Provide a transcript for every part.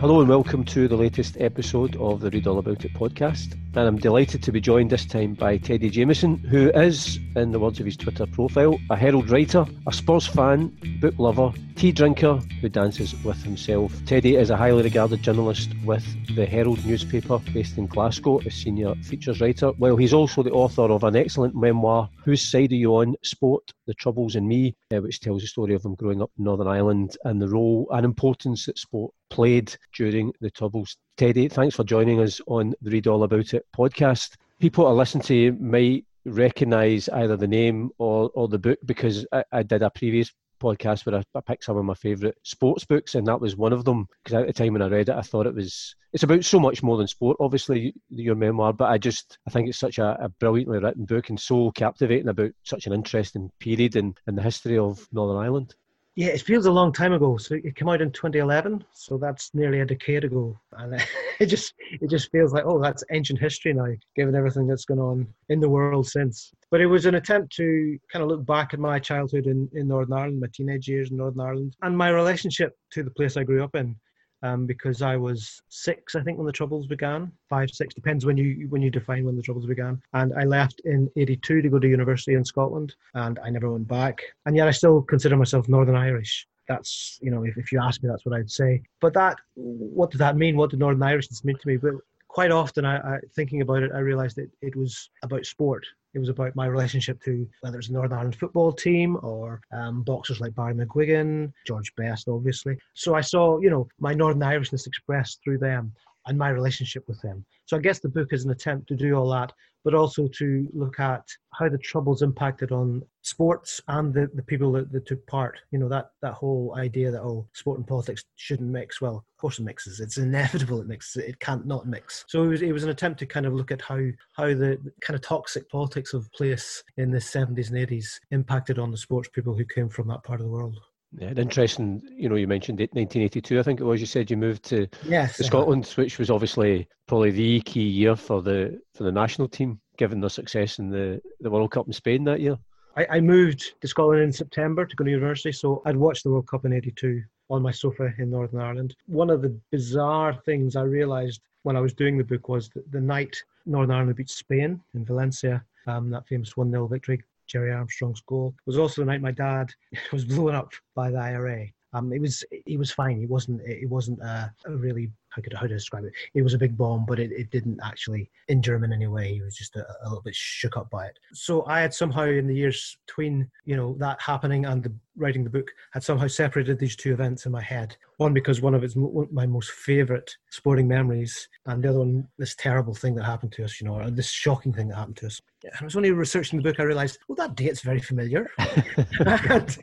Hello and welcome to the latest episode of the Read All About It podcast. And I'm delighted to be joined this time by Teddy Jamieson, who is, in the words of his Twitter profile, a Herald writer, a sports fan, book lover, tea drinker who dances with himself. Teddy is a highly regarded journalist with the Herald newspaper based in Glasgow a senior features writer, while he's also the author of an excellent memoir, Whose Side Are You On? Sport, The Troubles in Me, uh, which tells the story of him growing up in Northern Ireland and the role and importance that sport played during the Troubles. Teddy, thanks for joining us on the Read All About It podcast. People that listen to you might recognise either the name or, or the book because I, I did a previous podcast where I, I picked some of my favourite sports books, and that was one of them. Because at the time when I read it, I thought it was it's about so much more than sport. Obviously, your memoir, but I just I think it's such a, a brilliantly written book and so captivating about such an interesting period in, in the history of Northern Ireland. Yeah, it feels a long time ago. So it came out in 2011, so that's nearly a decade ago, and it just it just feels like oh, that's ancient history now, given everything that's gone on in the world since. But it was an attempt to kind of look back at my childhood in, in Northern Ireland, my teenage years in Northern Ireland, and my relationship to the place I grew up in um, because I was six, I think, when the troubles began. Five, six depends when you when you define when the troubles began. And I left in '82 to go to university in Scotland, and I never went back. And yet I still consider myself Northern Irish. That's you know, if, if you ask me, that's what I'd say. But that, what does that mean? What did Northern Irishness mean to me? But quite often, I, I thinking about it, I realised that it was about sport. It was about my relationship to whether it's the Northern Ireland football team or um, boxers like Barry McGuigan, George Best, obviously. So I saw, you know, my Northern Irishness expressed through them and my relationship with them. So I guess the book is an attempt to do all that, but also to look at how the troubles impacted on sports and the, the people that, that took part. You know, that, that whole idea that, oh, sport and politics shouldn't mix. Well, of course it mixes. It's inevitable it mixes. It can't not mix. So it was, it was an attempt to kind of look at how, how the kind of toxic politics of place in the 70s and 80s impacted on the sports people who came from that part of the world. Yeah, interesting. You know, you mentioned it, 1982. I think it was. You said you moved to, yes, to Scotland, which was obviously probably the key year for the for the national team, given their success in the the World Cup in Spain that year. I, I moved to Scotland in September to go to university, so I'd watched the World Cup in '82 on my sofa in Northern Ireland. One of the bizarre things I realised when I was doing the book was that the night Northern Ireland beat Spain in Valencia, um, that famous 1 0 victory, Gerry Armstrong's goal. It was also the night my dad was blown up by the IRA. Um, it was he was fine. It wasn't it wasn't a, a really how could how to describe it? It was a big bomb, but it, it didn't actually injure him in any way. He was just a, a, little bit shook up by it. So I had somehow in the years between you know that happening and the writing the book had somehow separated these two events in my head. One because one of it's my most favourite sporting memories, and the other one this terrible thing that happened to us. You know, this shocking thing that happened to us. And I was only researching the book I realised, well, that date's very familiar. and,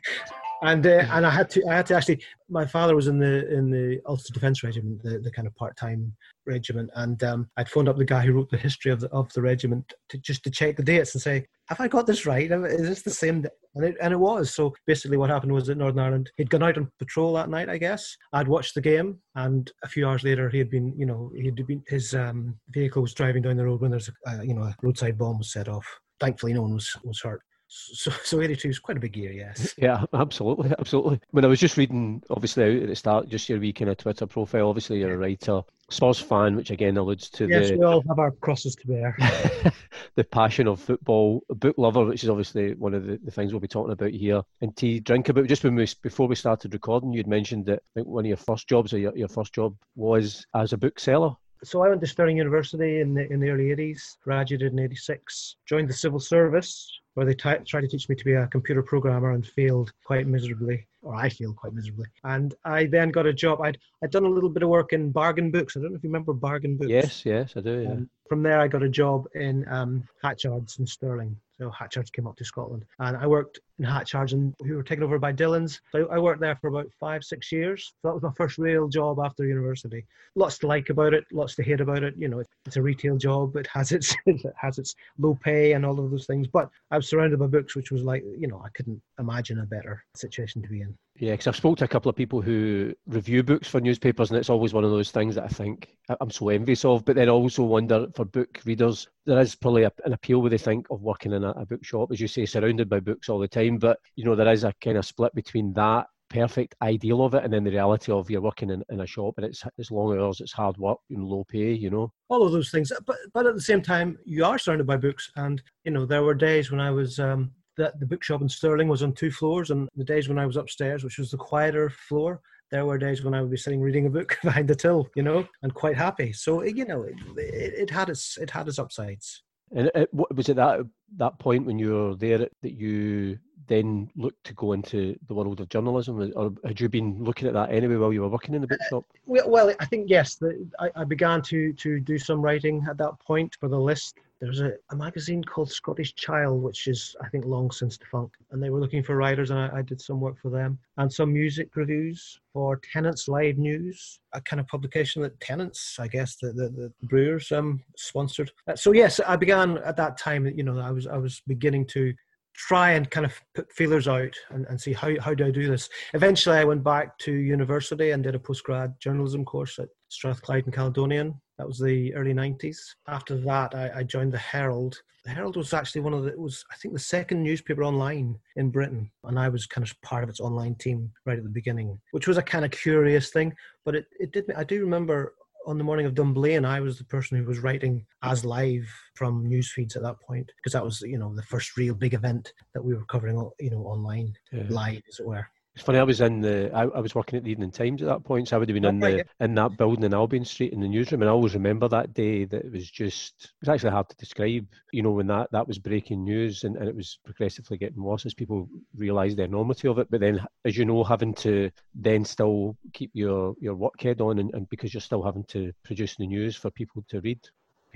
and uh, and I had to I had to actually my father was in the in the Ulster Defence Regiment the, the kind of part time regiment. And um, I'd phoned up the guy who wrote the history of the of the regiment to just to check the dates and say have I got this right? Is this the same day? and it and it was. So basically what happened was that Northern Ireland he'd gone out on patrol that night I guess. I'd watched the game and a few hours later he had been you know he'd been his um, vehicle was driving down the road when there's a you know a roadside bomb was set off. Thankfully no one was was hurt so, so 82 is quite a big year, yes. Yeah, absolutely, absolutely. When I was just reading, obviously, out at the start, just your wee kind of Twitter profile, obviously, you're a writer, Spurs fan, which again alludes to yes, the. Yes, we all have our crosses to bear. the passion of football, book lover, which is obviously one of the, the things we'll be talking about here, and tea drink about. Just when we, before we started recording, you'd mentioned that I think one of your first jobs, or your, your first job, was as a bookseller. So I went to Stirling University in the in the early 80s, graduated in 86, joined the civil service, where they t- tried to teach me to be a computer programmer and failed quite miserably, or I failed quite miserably. And I then got a job. I'd I'd done a little bit of work in bargain books. I don't know if you remember bargain books. Yes, yes, I do. Yeah. Um, from there, I got a job in um, Hatchards in Stirling. So Hatchards came up to Scotland, and I worked in Hatchards and who were taken over by Dillons. So I worked there for about five, six years. So that was my first real job after university. Lots to like about it, lots to hate about it. You know, it's a retail job. It has its it has its low pay and all of those things. But I was surrounded by books, which was like, you know, I couldn't imagine a better situation to be in. Yeah, because I've spoke to a couple of people who review books for newspapers, and it's always one of those things that I think I'm so envious of. But then also wonder for book readers, there is probably a, an appeal where they think of working in a, a bookshop, as you say, surrounded by books all the time. But you know, there is a kind of split between that perfect ideal of it and then the reality of you're working in, in a shop and it's it's long hours it's hard work and low pay you know all of those things but but at the same time you are surrounded by books and you know there were days when i was um that the bookshop in Stirling was on two floors, and the days when I was upstairs, which was the quieter floor, there were days when I would be sitting reading a book behind the till, you know, and quite happy. So you know, it, it, it had its it had its upsides. And it, was it that that point when you were there that you then looked to go into the world of journalism, or had you been looking at that anyway while you were working in the bookshop? Uh, well, I think yes. The, I, I began to to do some writing at that point for the list there's a, a magazine called Scottish Child, which is, I think, long since defunct. And they were looking for writers, and I, I did some work for them. And some music reviews for Tennent's Live News, a kind of publication that Tennent's, I guess, the, the, the Brewers um, sponsored. Uh, so, yes, I began at that time, you know, I was, I was beginning to try and kind of put feelers out and, and see how, how do I do this. Eventually, I went back to university and did a postgrad journalism course at Strathclyde and Caledonian that was the early 90s. After that, I, I, joined the Herald. The Herald was actually one of the, it was, I think, the second newspaper online in Britain. And I was kind of part of its online team right at the beginning, which was a kind of curious thing. But it, it did, I do remember on the morning of Dunblane, I was the person who was writing as live from news feeds at that point because that was, you know, the first real big event that we were covering, you know, online, yeah. live, as it were. It's funny. I was in the. I, I, was working at the Evening Times at that point, so I would have been oh, in the in that building in Albion Street in the newsroom, and I always remember that day. That it was just. It was actually hard to describe. You know, when that that was breaking news, and, and it was progressively getting worse as people realised the enormity of it. But then, as you know, having to then still keep your your work head on, and, and because you're still having to produce the news for people to read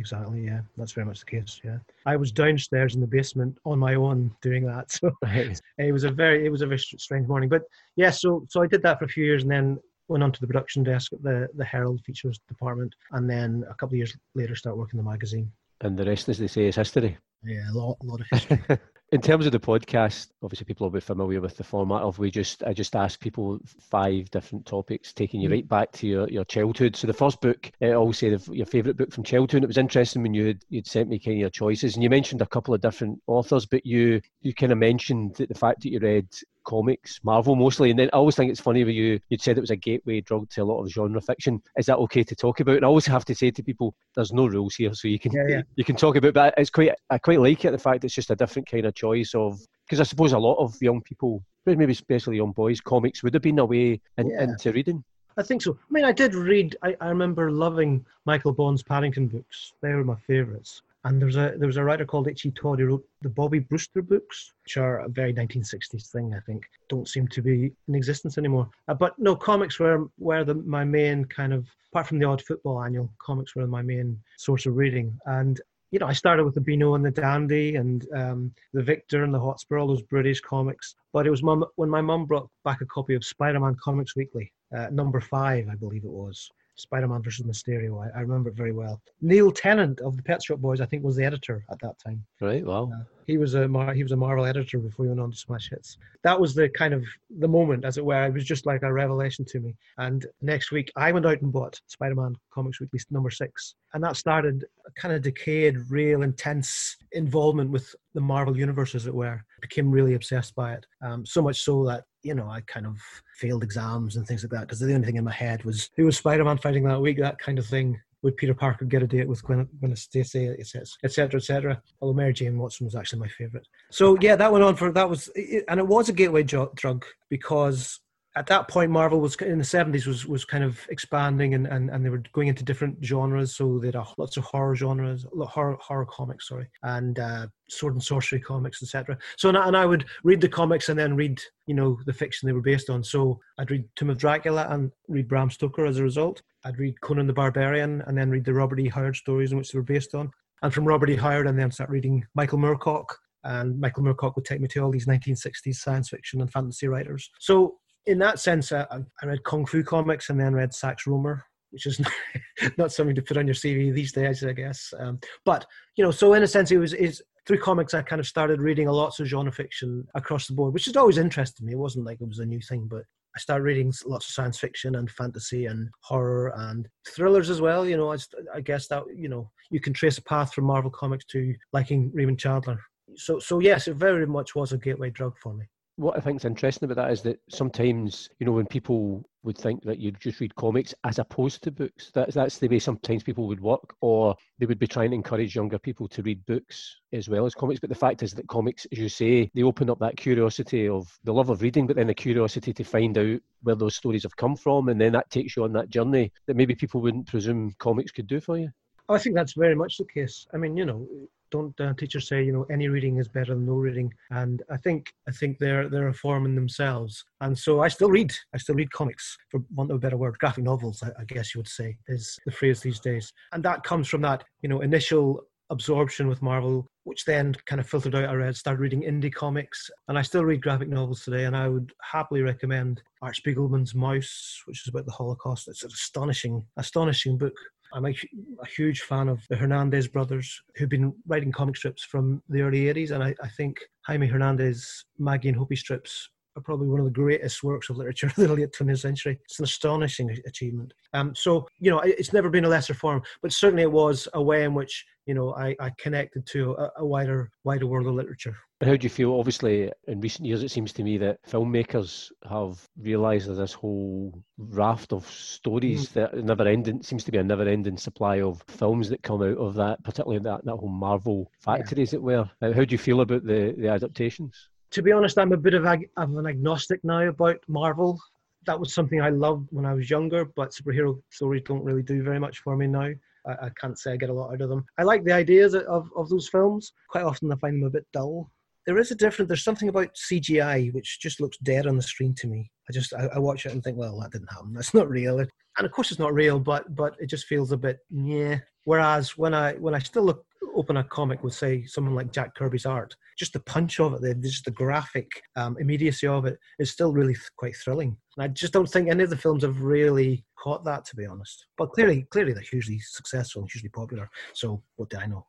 exactly. Yeah, that's very much the case. Yeah, I was downstairs in the basement on my own doing that, so right. it was a very it was a very strange morning. But yeah, so so I did that for a few years, and then went onto the production desk at the the Herald Features department, and then a couple of years later, start working the magazine. And the rest, as they say, is history. Yeah, a lot, a lot of history. In terms of the podcast, obviously people will be familiar with the format of we just I just ask people five different topics, taking you mm. right back to your, your childhood. So the first book, it all said your favourite book from childhood. It was interesting when you had you'd sent me kind of your choices, and you mentioned a couple of different authors, but you you kind of mentioned that the fact that you read comics, Marvel mostly. And then I always think it's funny when you you'd said it was a gateway drug to a lot of genre fiction. Is that okay to talk about? And I always have to say to people, there's no rules here, so you can yeah, yeah. you can talk about. But it's quite I quite like it the fact it's just a different kind of choice of because I suppose a lot of young people, maybe especially young boys, comics would have been a way in, yeah. into reading. I think so. I mean, I did read. I, I remember loving Michael Bond's Paddington books. They were my favourites. And there's a there was a writer called. Todd who wrote the Bobby Brewster books, which are a very 1960s thing. I think don't seem to be in existence anymore. Uh, but no, comics were were the, my main kind of apart from the odd football annual, comics were my main source of reading. And you know, I started with the Beano and the Dandy and um, the Victor and the Hotspur, all those British comics. But it was mum, when my mum brought back a copy of Spider-Man Comics Weekly, uh, number five, I believe it was. Spider-Man versus Mysterio. I, I, remember it very well. Neil Tennant of the Pet Shop Boys, I think, was the editor at that time. Right. Wow. Uh, he was a Mar- he was a Marvel editor before he went on to Smash Hits. That was the kind of the moment, as it were. It was just like a revelation to me. And next week, I went out and bought Spider-Man Comics Weekly number six, and that started a kind of decayed, real, intense involvement with the Marvel universe, as it were. became really obsessed by it. Um, so much so that you know, I kind of failed exams and things like that because the only thing in my head was who was Spider Man fighting that week, that kind of thing. Would Peter Parker get a date with Gwen, Gwen Stacy, etc., etc. Although Mary Jane Watson was actually my favorite. So yeah, that went on for that was, and it was a gateway drug because at that point Marvel was in the 70s was was kind of expanding and, and, and they were going into different genres. So they had lots of horror genres horror, horror comics sorry and uh, sword and sorcery comics etc so and I, and I would read the comics and then read you know the fiction they were based on. So I'd read Tomb of Dracula and read Bram Stoker as a result. I'd read Conan the Barbarian and then read the Robert E. Howard stories in which they were based on. And from Robert E. Howard and then start reading Michael Moorcock. And Michael Moorcock would take me to all these 1960s science fiction and fantasy writers. So in that sense, I, I read Kung Fu comics and then read Sax Rohmer, which is not something to put on your CV these days, I guess. Um, but you know, so in a sense, it was is through comics I kind of started reading a lots of genre fiction across the board, which has always interested me. It wasn't like it was a new thing, but I started reading lots of science fiction and fantasy and horror and thrillers as well. You know, I, I guess that you know you can trace a path from Marvel comics to liking Raymond Chandler. So, so yes, it very much was a gateway drug for me what I think is interesting about that is that sometimes, you know, when people would think that you just read comics as opposed to books, that's that's the way sometimes people would work, or they would be trying to encourage younger people to read books as well as comics. But the fact is that comics, as you say, they open up that curiosity of the love of reading, but then the curiosity to find out where those stories have come from, and then that takes you on that journey that maybe people wouldn't presume comics could do for you. Oh, I think that's very much the case. I mean, you know, don't uh, teachers say you know any reading is better than no reading. And i think i think they're they're a form in themselves. And so i still read. I still read comics for want of a better word. Graphic novels I, I guess you would say is the phrase these days. And that comes from that you know initial absorption with marvel which then kind of filtered out. I read started reading indie comics and i still read graphic novels today. And i would happily recommend art spiegelman's Maus which is about the holocaust. It's an astonishing astonishing book I'm a, a, huge fan of the Hernandez brothers, who've been writing comic strips from the early 80s. And I, I think Jaime Hernandez, Maggie and Hopey strips are probably one of the greatest works of literature of the late 20th century. It's an astonishing achievement. Um, so, you know, it's never been a lesser form, but certainly it was a way in which, you know, I, I connected to a, a wider, wider world of literature. How do you feel? Obviously, in recent years, it seems to me that filmmakers have realised that this whole raft of stories mm. that never ending seems to be a never ending supply of films that come out of that, particularly that, that whole Marvel factory, yeah. as it were. How do you feel about the, the adaptations? To be honest, I'm a bit of, a, of an agnostic now about Marvel. That was something I loved when I was younger, but superhero stories don't really do very much for me now. I, I can't say I get a lot out of them. I like the ideas of, of those films. Quite often I find them a bit dull there is a different. There's something about CGI which just looks dead on the screen to me. I just I, I, watch it and think, well, that didn't happen. That's not real. And of course, it's not real, but but it just feels a bit yeah. Whereas when I when I still look open a comic with say someone like Jack Kirby's art, just the punch of it, the just the graphic um, immediacy of it is still really th- quite thrilling. And I just don't think any of the films have really caught that, to be honest. But clearly, clearly they're hugely successful and hugely popular. So what do I know?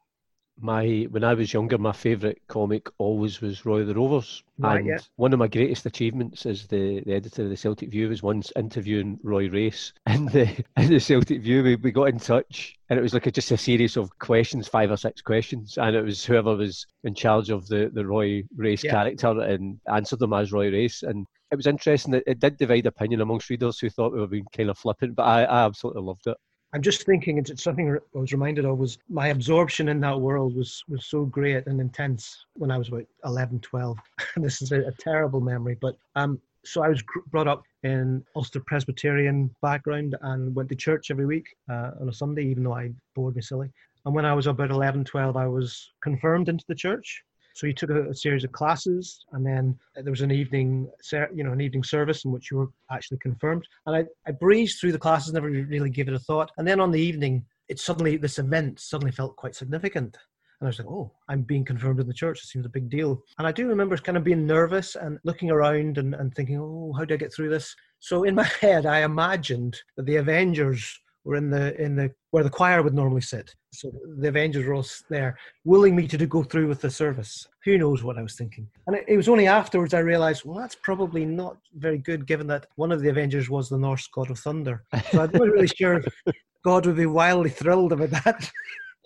My when I was younger, my favourite comic always was Roy the Rovers. Right, and yeah. one of my greatest achievements as the, the editor of the Celtic View was once interviewing Roy Race in the in the Celtic View. We, we got in touch and it was like a, just a series of questions, five or six questions, and it was whoever was in charge of the, the Roy Race yeah. character and answered them as Roy Race. And it was interesting. It, it did divide opinion amongst readers who thought we were being kind of flippant, but I, I absolutely loved it. I'm just thinking it's something I was reminded of was my absorption in that world was was so great and intense when I was about 11, 12. this is a, a, terrible memory, but um, so I was brought up in Ulster Presbyterian background and went to church every week uh, on a Sunday, even though I bored me silly. And when I was about 11, 12, I was confirmed into the church. So you took a, a, series of classes, and then there was an evening, you know, an evening service in which you were actually confirmed. And I, I breezed through the classes, never really gave it a thought. And then on the evening, it suddenly this event suddenly felt quite significant. And I was like, oh, I'm being confirmed in the church. It seems a big deal. And I do remember kind of being nervous and looking around and, and thinking, oh, how do I get through this? So in my head, I imagined that the Avengers were in the in the where the choir would normally sit. So the Avengers were all there, willing me to, to go through with the service. Who knows what I was thinking? And it, it was only afterwards I realised, well, that's probably not very good, given that one of the Avengers was the Norse god of thunder. So I wasn't really sure God would be wildly thrilled about that.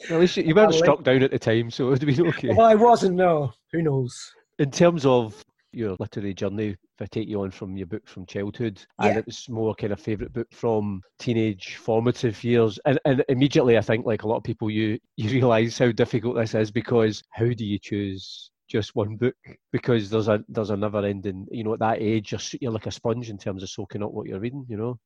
Well, at least you, you weren't struck down at the time, so it would have been okay. Well, I wasn't. No, who knows? In terms of your literary journey, if I take you on from your book from childhood, yeah. and it was more kind of favourite book from teenage formative years, and, and immediately I think like a lot of people, you you realise how difficult this is because how do you choose just one book? Because there's a there's a never ending you know at that age you're, you're like a sponge in terms of soaking up what you're reading you know?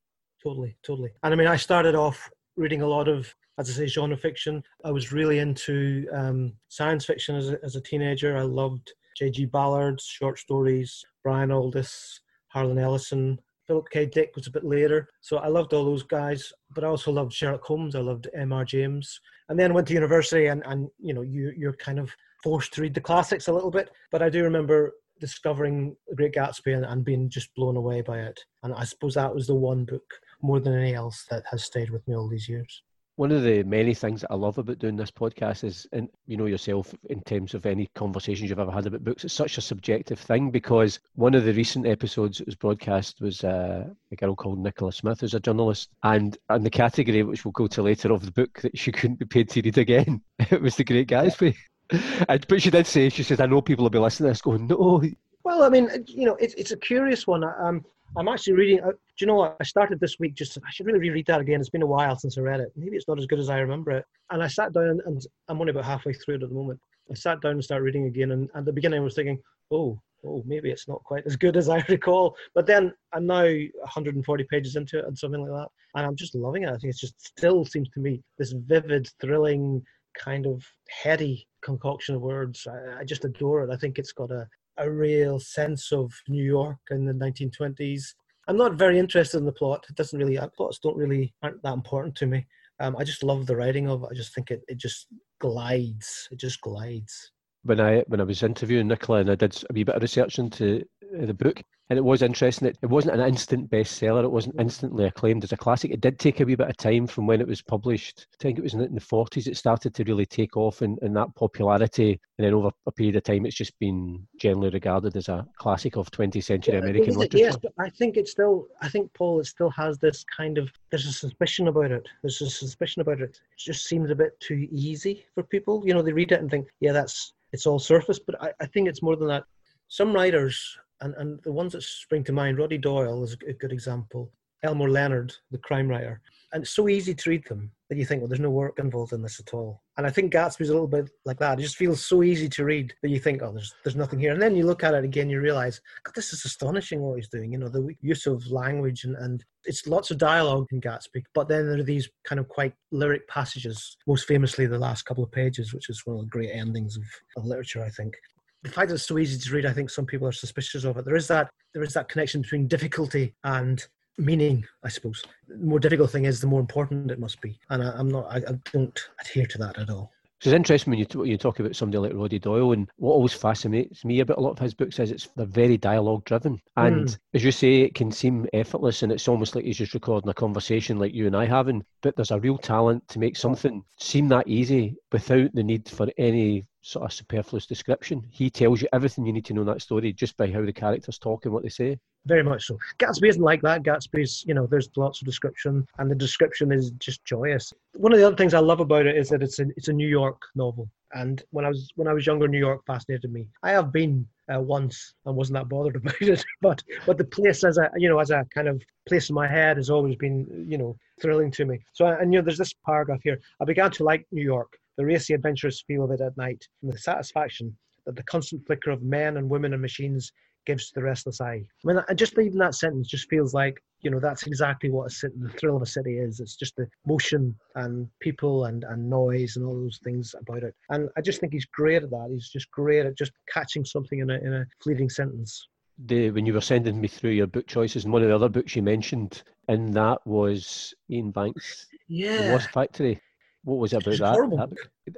Totally totally. And i mean i started off reading a lot of as i say genre fiction. I was really into um, science fiction as a, as a teenager. I loved J.G. Ballard's short stories, Brian Aldiss, Harlan Ellison. Philip K. Dick was a bit later. So I loved all those guys, but I also loved Sherlock Holmes. I loved M.R. James. And then went to university and, and you know, you, you're kind of forced to read the classics a little bit, but I do remember discovering The Great Gatsby and, and being just blown away by it. And I suppose that was the one book more than any else that has stayed with me all these years one of the many things that I love about doing this podcast is, and you know yourself, in terms of any conversations you've ever had about books, it's such a subjective thing because one of the recent episodes that was broadcast was uh, a girl called Nicola Smith, who's a journalist, and in the category which we'll go to later of the book that she couldn't be paid to read again, it was The Great Gatsby. and, but she did say, she said, I know people will be listening to this going, no. Well, I mean, you know, it's, it's a curious one. Um, I'm actually reading. Uh, do you know what? I started this week just. I should really reread that again. It's been a while since I read it. Maybe it's not as good as I remember it. And I sat down, and I'm only about halfway through it at the moment. I sat down and started reading again, and, at the beginning I was thinking, oh, oh, maybe it's not quite as good as I recall. But then I'm now 140 pages into it and something like that, and I'm just loving it. I think it just still seems to me this vivid, thrilling, kind of heady concoction of words. I, I just adore it. I think it's got a a real sense of New York in the 1920s. I'm not very interested in the plot. It doesn't really, uh, plots don't really, aren't that important to me. Um, I just love the writing of it. I just think it, it just glides. It just glides. When I when I was interviewing Nicola and I did a wee bit of research into the book, and it was interesting. It, it wasn't an instant bestseller. It wasn't instantly acclaimed as a classic. It did take a wee bit of time from when it was published. I think it was in the 40s it started to really take off and, and that popularity. And then over a period of time, it's just been generally regarded as a classic of 20th century yeah, American literature. Yes, but I think it still, I think, Paul, it still has this kind of, there's a suspicion about it. There's a suspicion about it. It just seems a bit too easy for people. You know, they read it and think, yeah, that's, it's all surface. But I, I think it's more than that. Some writers and, and the ones that spring to mind, Roddy Doyle is a good example. Elmore Leonard, the crime writer. And it's so easy to read them that you think, well, there's no work involved in this at all. And I think Gatsby's a little bit like that. It just feels so easy to read that you think, oh, there's there's nothing here. And then you look at it again, you realize, God, this is astonishing what he's doing. You know, the use of language and, and it's lots of dialogue in Gatsby, but then there are these kind of quite lyric passages, most famously the last couple of pages, which is one of the great endings of, of literature, I think the fact that it's so easy to read, I think some people are suspicious of it. There is that there is that connection between difficulty and meaning, I suppose. The more difficult thing is, the more important it must be, and I, am not. I, I, don't adhere to that at all. So it's interesting when you, t- you talk about somebody like Roddy Doyle, and what always fascinates me about a lot of his books is it's they're very dialogue driven, and mm. as you say, it can seem effortless, and it's almost like he's just recording a conversation like you and I having. But there's a real talent to make something seem that easy without the need for any sort of superfluous description. He tells you everything you need to know in that story just by how the characters talk and what they say. Very much so. Gatsby isn't like that. Gatsby's, you know, there's lots of description, and the description is just joyous. One of the other things I love about it is that it's a it's a New York novel. And when I was when I was younger, New York fascinated me. I have been uh, once and wasn't that bothered about it, but but the place as a you know as a kind of place in my head has always been you know thrilling to me. So and you know there's this paragraph here. I began to like New York the racy, adventurous feel of it at night, and the satisfaction that the constant flicker of men and women and machines gives to the restless eye. I mean, just even that sentence just feels like, you know, that's exactly what a city, the thrill of a city is. It's just the motion and people and, and noise and all those things about it. And I just think he's great at that. He's just great at just catching something in a, in a fleeting sentence. The, when you were sending me through your book choices, and one of the other books you mentioned in that was Iain Banks' yeah. The Wasp Factory. What was it about that?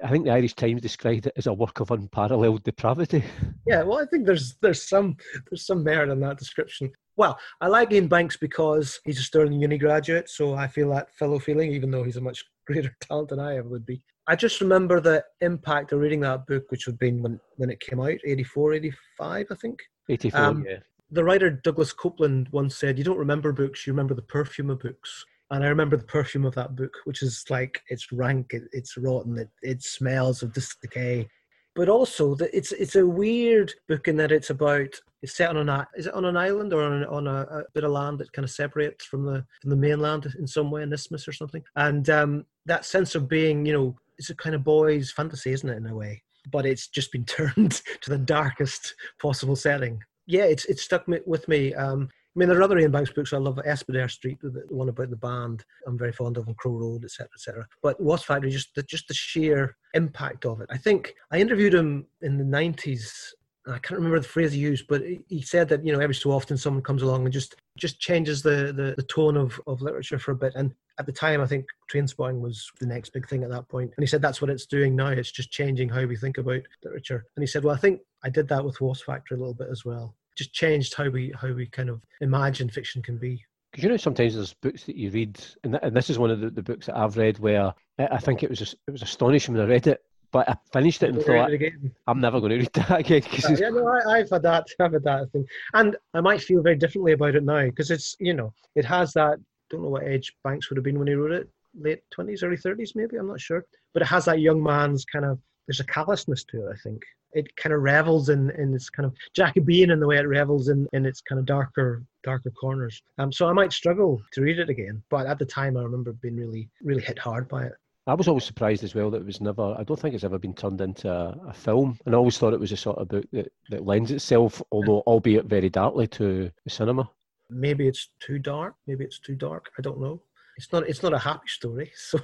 I think the Irish Times described it as a work of unparalleled depravity. Yeah, well, I think there's there's some there's some merit in that description. Well, I like Iain Banks because he's a Stirling Uni graduate, so I feel that fellow feeling, even though he's a much greater talent than I ever would be. I just remember the impact of reading that book, which would have been when, when it came out, 84, 85, I think. 84, um, yeah. The writer Douglas Coupland once said, You don't remember books, you remember the perfume of books and I remember the perfume of that book, which is like it's rank, it, it's rotten, it, it smells of this decay. But also, that it's it's a weird book in that it's about it's set on an is it on an island or on, on a, a, bit of land that kind of separates from the from the mainland in some way, an isthmus or something. And um, that sense of being, you know, it's a kind of boy's fantasy, isn't it, in a way? But it's just been turned to the darkest possible setting. Yeah, it's it's stuck me, with me. Um, I mean, there are other Iain Banks books I love. Espedair Street, the one about the band, I'm very fond of, on Crow Road, etc., etc. But Wasp Factory, just the, just the sheer impact of it. I think I interviewed him in the 90s I can't remember the phrase he used, but he said that you know every so often someone comes along and just just changes the the, the tone of, of literature for a bit. And at the time, I think Trainspotting was the next big thing at that point. And he said that's what it's doing now. It's just changing how we think about literature. And he said, well, I think I did that with Wasp Factory a little bit as well. Just changed how we how we kind of imagine fiction can be. Because you know, sometimes there's books that you read, and, th- and this is one of the, the, books that I've read where I think it was just, it was astonishing when I read it but I finished it and thought, it I'm never going to read that again. Uh, yeah, no, I, have had that. I've had that thing, and I might feel very differently about it now because it's you know it has that. Don't know what age Banks would have been when he wrote it, late twenties, early thirties, maybe. I'm not sure, but it has that young man's kind of. There's a callousness to it. I think it kind of revels in in its kind of Jacobean in the way it revels in in its kind of darker darker corners. Um, so I might struggle to read it again, but at the time I remember being really really hit hard by it. I was always surprised as well that it was never, I don't think it's ever been turned into a, a, film. And I always thought it was a sort of book that, that lends itself, although albeit very darkly, to the cinema. Maybe it's too dark. Maybe it's too dark. I don't know. It's not. It's not a happy story. So,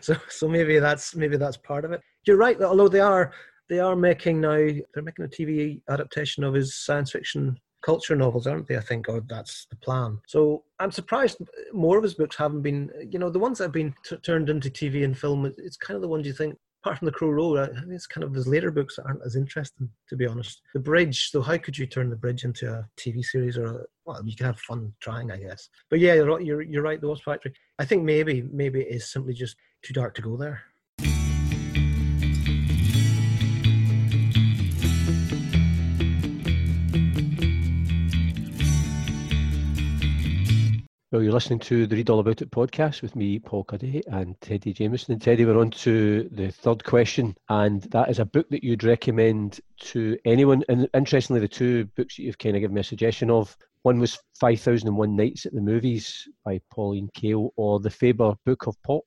so, so maybe that's maybe that's part of it. You're right. Although they are they are making now, they're making a TV adaptation of his science fiction culture novels, aren't they? I think, or that's the plan. So I'm surprised more of his books haven't been, you know, the ones that have been t- turned into TV and film. It's kind of the ones you think, apart from the Crow Road, I think it's kind of his later books aren't as interesting, to be honest. The Bridge. So how could you turn the Bridge into a TV series or a, well, you can have fun trying, I guess. But yeah, you're you're, you're right. The Wasp Factory. I think maybe maybe it is simply just too dark to go there. Listening to the Read All About It podcast with me, Paul Cuddihy, and Teddy Jamieson. And Teddy, we're on to the third question, and that is a book that you'd recommend to anyone. And interestingly, the two books that you've kind of given me a suggestion of one was 5001 Nights at the Movies by Pauline Kael, or The Faber Book of Pop.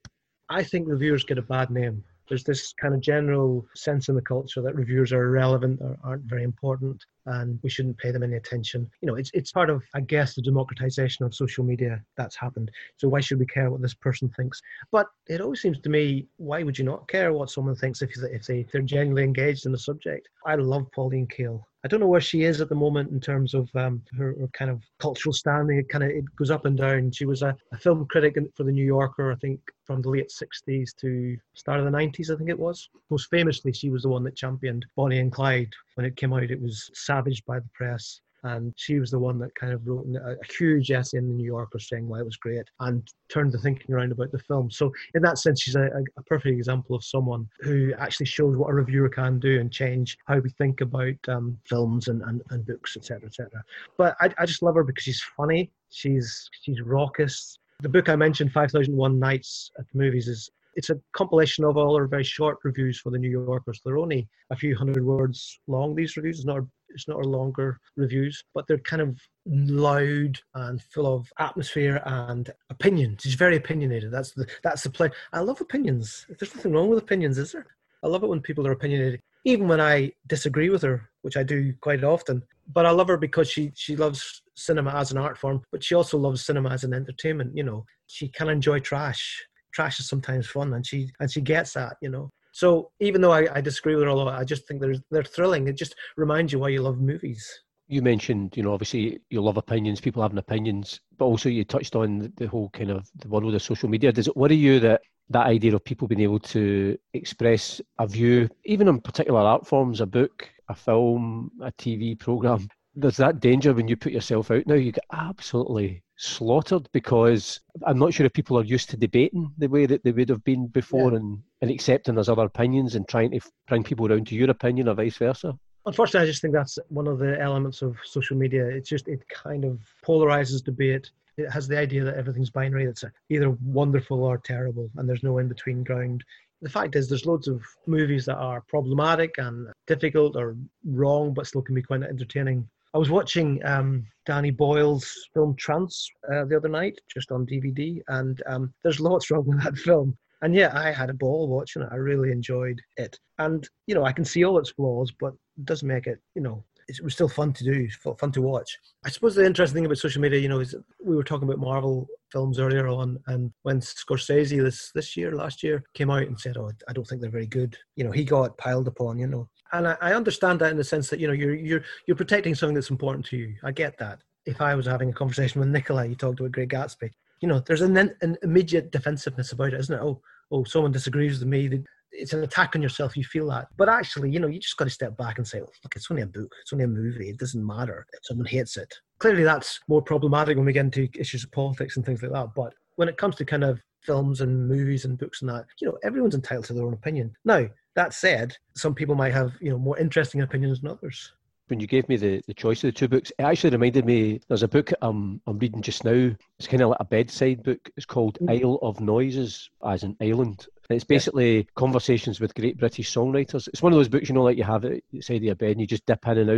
I think reviewers get a bad name there's this kind of general sense in the culture that reviewers are irrelevant or aren't very important and we shouldn't pay them any attention. You know, it's it's part of, I guess, the democratization of social media that's happened. So why should we care what this person thinks? But it always seems to me, why would you not care what someone thinks if if they if they're genuinely engaged in the subject? I love Pauline Kael. I don't know where she is at the moment in terms of um, her, her, kind of cultural standing. It kind of it goes up and down. She was a, a, film critic for the New Yorker, I think, from the late '60s to start of the '90s. I think it was. Most famously, she was the one that championed Bonnie and Clyde when it came out. It was savaged by the press and she was the one that kind of wrote a, a, huge essay in the New Yorker saying why it was great and turned the thinking around about the film. So in that sense, she's a, a, perfect example of someone who actually shows what a reviewer can do and change how we think about um, films and, and, and books, etc., etc. But I, I just love her because she's funny. She's she's raucous. The book I mentioned, 5001 Nights at the Movies, is it's a compilation of all her very short reviews for the New Yorkers. They're only a few hundred words long. These reviews it's not it's not our longer reviews, but they're kind of loud and full of atmosphere and opinions. She's very opinionated. That's the that's the play. I love opinions. There's nothing wrong with opinions, is there? I love it when people are opinionated, even when I disagree with her, which I do quite often. But I love her because she she loves cinema as an art form, but she also loves cinema as an entertainment. You know, she can enjoy trash. Trash is sometimes fun, and she and she gets that. You know, so even though I, I disagree with her a lot, I just think they're they're thrilling. It just reminds you why you love movies. You mentioned, you know, obviously you love opinions, people having opinions, but also you touched on the whole kind of the world of social media. Does it worry you that that idea of people being able to express a view, even on particular art forms, a book, a film, a TV program, there's that danger when you put yourself out now, you get absolutely slaughtered because I'm not sure if people are used to debating the way that they would have been before yeah. and, and accepting there's other opinions and trying to bring people around to your opinion or vice versa. Unfortunately, I just think that's one of the elements of social media. It's just, it kind of polarizes debate. It has the idea that everything's binary, that's either wonderful or terrible, and there's no in between ground. The fact is, there's loads of movies that are problematic and difficult or wrong, but still can be quite entertaining I was watching um, Danny Boyle's film Trance uh, the other night, just on DVD, and um, there's lots wrong with that film. And yeah, I had a ball watching it. I really enjoyed it. And, you know, I can see all its flaws, but it does make it, you know, it was still fun to do, fun to watch. I suppose the interesting thing about social media, you know, is we were talking about Marvel films earlier on, and when Scorsese this this year, last year, came out and said, "Oh, I don't think they're very good," you know, he got piled upon. You know, And I, I understand that in the sense that you know you're you're you're protecting something that's important to you. I get that. If I was having a conversation with Nicola, you talked about Great Gatsby. You know, there's an, an immediate defensiveness about it, isn't it? Oh, oh, someone disagrees with me. It's an attack on yourself. You feel that, but actually, you know, you just got to step back and say, "Look, it's only a book. It's only a movie. It doesn't matter if someone hates it." Clearly, that's more problematic when we get into issues of politics and things like that. But when it comes to kind of films and movies and books and that, you know, everyone's entitled to their own opinion. Now, that said, some people might have, you know, more interesting opinions than others. When you gave me the, the choice of the two books, it actually reminded me there's a book um, I'm reading just now. It's kind of like a bedside book. It's called mm. Isle of Noises, as an island. And it's basically yeah. conversations with great British songwriters. It's one of those books, you know, like you have it side of your bed and you just dip in and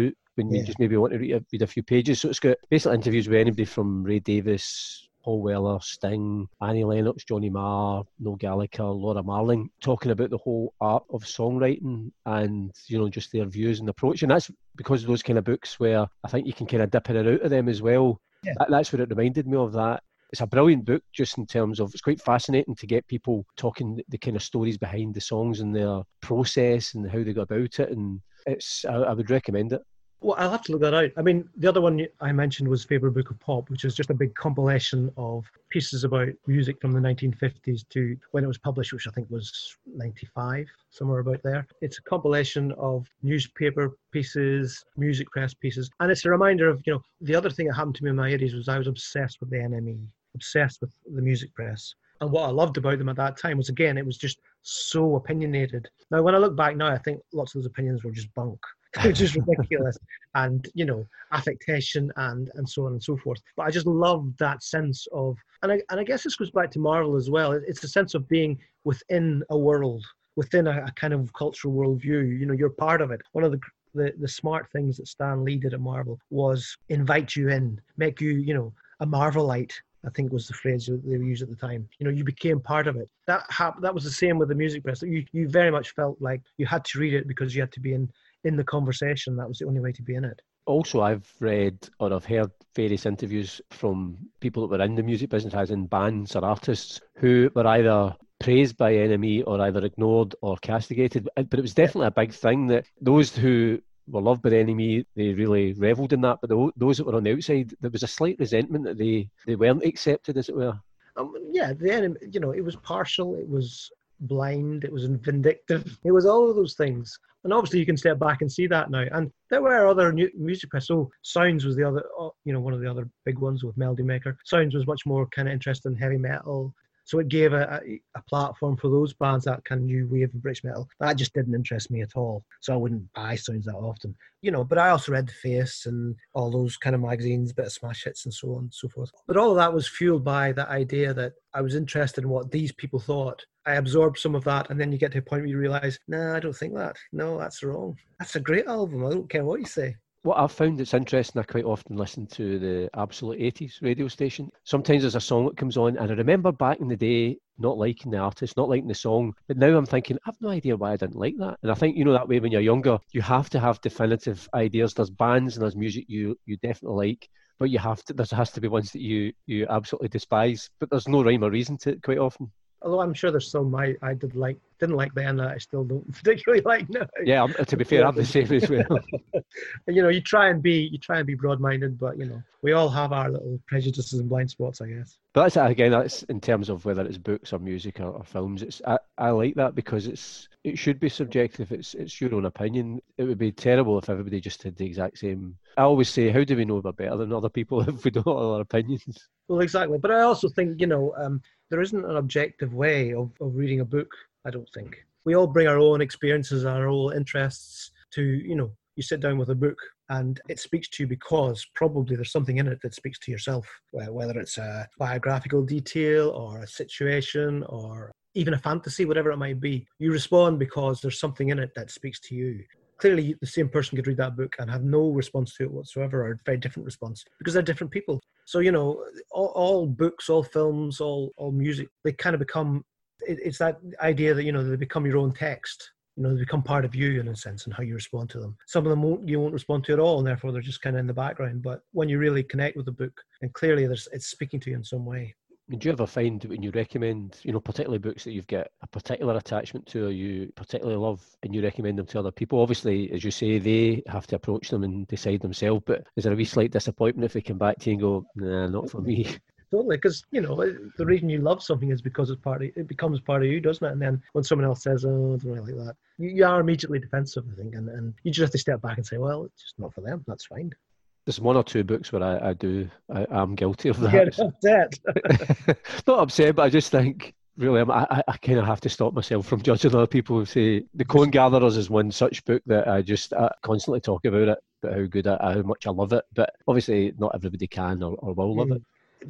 out when yeah. you just maybe want to read a, read a few pages. So it's got basically interviews with anybody from Ray Davies, Paul Weller, Sting, Annie Lennox, Johnny Marr, Noel Gallagher, Laura Marling, talking about the whole art of songwriting and, you know, just their views and approach. And that's because of those kind of books where I think you can kind of dip in and out of them as well. Yeah. That, that's what it reminded me of that. It's a brilliant book just in terms of it's quite fascinating to get people talking the kind of stories behind the songs and their process and how they go about it. And it's I, I would recommend it. Well, I'll have to look that out. I mean, the other one I mentioned was Faber Book of Pop, which is just a big compilation of pieces about music from the 1950s to when it was published, which I think was 95, somewhere about there. It's a compilation of newspaper pieces, music press pieces, and it's a reminder of, you know, the other thing that happened to me in my 80s was I was obsessed with the NME, obsessed with the music press. And what I loved about them at that time was, again, it was just so opinionated. Now, when I look back now, I think lots of those opinions were just bunk which is ridiculous, and you know, affectation and and so on and so forth. But I just love that sense of, and I and I guess this goes back to Marvel as well. It's a sense of being within a world, within a, a kind of cultural worldview. You know, you're part of it. One of the the, the smart things that Stan Lee did at Marvel was invite you in, make you, you know, a Marvelite, I think was the phrase they used at the time. You know, you became part of it. That hap- that was the same with the music press. You you very much felt like you had to read it because you had to be in in the conversation. That was the only way to be in it. Also, I've read or I've heard various interviews from people that were in the music business, as in bands or artists, who were either praised by NME or either ignored or castigated. But it was definitely a big thing that those who were loved by the NME, they really revelled in that. But the, those that were on the outside, there was a slight resentment that they, they weren't accepted, as it were. Um, yeah, the NME, you know, it was partial, it was blind, it was vindictive, it was all of those things. And obviously, you can step back and see that now. And there were other new music press. So Sounds was the other, uh, you know, one of the other big ones with Melody Maker. Sounds was much more kind of interested in heavy metal. So it gave a, a, a, platform for those bands that kind of new wave of British metal. That just didn't interest me at all. So I wouldn't buy Sounds that often. You know, but I also read The Face and all those kind of magazines, bit of smash hits and so on and so forth. But all of that was fueled by the idea that I was interested in what these people thought I absorbed some of that, and then you get to a point where you realize, nah, I don't think that. No, that's wrong. That's a great album. I don't care what you say. What I've found that's interesting, I quite often listen to the Absolute 80s radio station. Sometimes there's a song that comes on, and I remember back in the day not liking the artist, not liking the song, but now I'm thinking, I've no idea why I didn't like that. And I think, you know, that way when you're younger, you have to have definitive ideas. There's bands and there's music you, you definitely like, but you have to, there has to be ones that you, you absolutely despise, but there's no rhyme or reason to it quite often although I'm sure there's some I, I did like didn't like then that I still don't particularly like now. Yeah, to be fair, I'm the same as well. you know, you try and be you try and be broad-minded, but you know, we all have our little prejudices and blind spots, I guess. But that's again, that's in terms of whether it's books or music or, or films. It's I, I like that because it's it should be subjective. It's it's your own opinion. It would be terrible if everybody just did the exact same. I always say, how do we know we're better than other people if we don't have our opinions? Well, exactly. But I also think you know. Um, there isn't an objective way of, of reading a book, I don't think. We all bring our own experiences, and our own interests to, you know, you sit down with a book and it speaks to you because probably there's something in it that speaks to yourself, whether it's a biographical detail or a situation or even a fantasy, whatever it might be. You respond because there's something in it that speaks to you clearly the same person could read that book and have no response to it whatsoever or a very different response because they're different people. So you know all, all books all films all all music they kind of become it, it's that idea that you know they become your own text you know they become part of you in a sense and how you respond to them. Some of them won't you won't respond to at all and therefore they're just kind of in the background. But when you really connect with the book and clearly there's it's speaking to you in some way Do you ever find when you recommend, you know, particularly books that you've got a particular attachment to or you particularly love and you recommend them to other people? Obviously, as you say, they have to approach them and decide themselves, but is there a wee slight disappointment if they come back to you and go, nah, not for me? Totally, because you know the reason you love something is because it's part of, it becomes part of you, doesn't it? And then when someone else says, "Oh, I don't really like that," you, you are immediately defensive, I think, and, and you just have to step back and say, "Well, it's just not for them. That's fine." There's one or two books where I, I do I am guilty of that. Get upset. not upset, but I just think really I, I kind of have to stop myself from judging other people who say the Cone Gatherers is one such book that I just I constantly talk about it, but how good I, how much I love it. But obviously, not everybody can or, or will love mm. it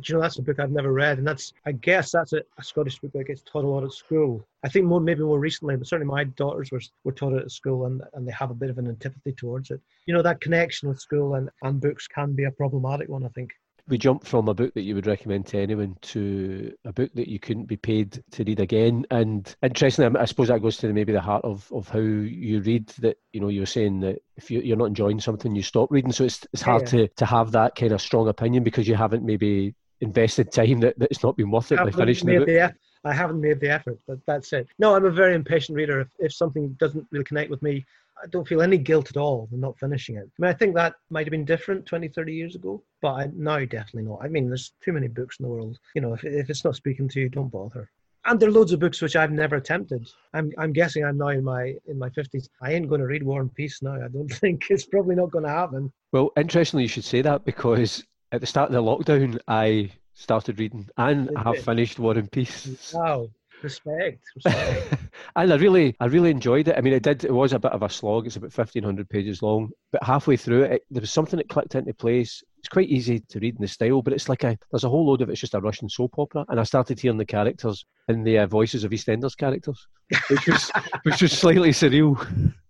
you know, that's a book I've never read, and that's I guess that's a, a, Scottish book that gets taught a lot at school. I think more maybe more recently, but certainly my daughters were were taught it at school, and and they have a bit of an antipathy towards it. You know, that connection with school and and books can be a problematic one. I think. We jump from a book that you would recommend to anyone to a book that you couldn't be paid to read again. And interestingly, I suppose that goes to maybe the heart of, of how you read. That you know, you were saying that if you, are not enjoying something, you stop reading. So it's it's hard yeah. to to have that kind of strong opinion because you haven't maybe invested time that, that it's not been worth it by finishing the book. The, I haven't made the effort, but that's it. No, I'm a very impatient reader. If, if something doesn't really connect with me, I don't feel any guilt at all in not finishing it. I mean, I think that might have been different 20, 30 years ago, but I, now definitely not. I mean, there's too many books in the world. You know, if, if it's not speaking to you, don't bother and there are loads of books which I've never attempted. I'm, I'm guessing I'm now in my in my fifties. I ain't going to read War and Peace now. I don't think it's probably not going to happen. Well, interestingly, you should say that because at the start of the lockdown, I started reading and I have finished War and Peace. Wow. Respect. Respect. and I really, I really enjoyed it. I mean, it did. It was a bit of a slog. It's about fifteen hundred pages long, but halfway through it, there was something that clicked into place. It's quite easy to read in the style, but it's like a there's a whole load of it's just a Russian soap opera, and I started hearing the characters in the uh, voices of EastEnders characters, which was which was slightly surreal.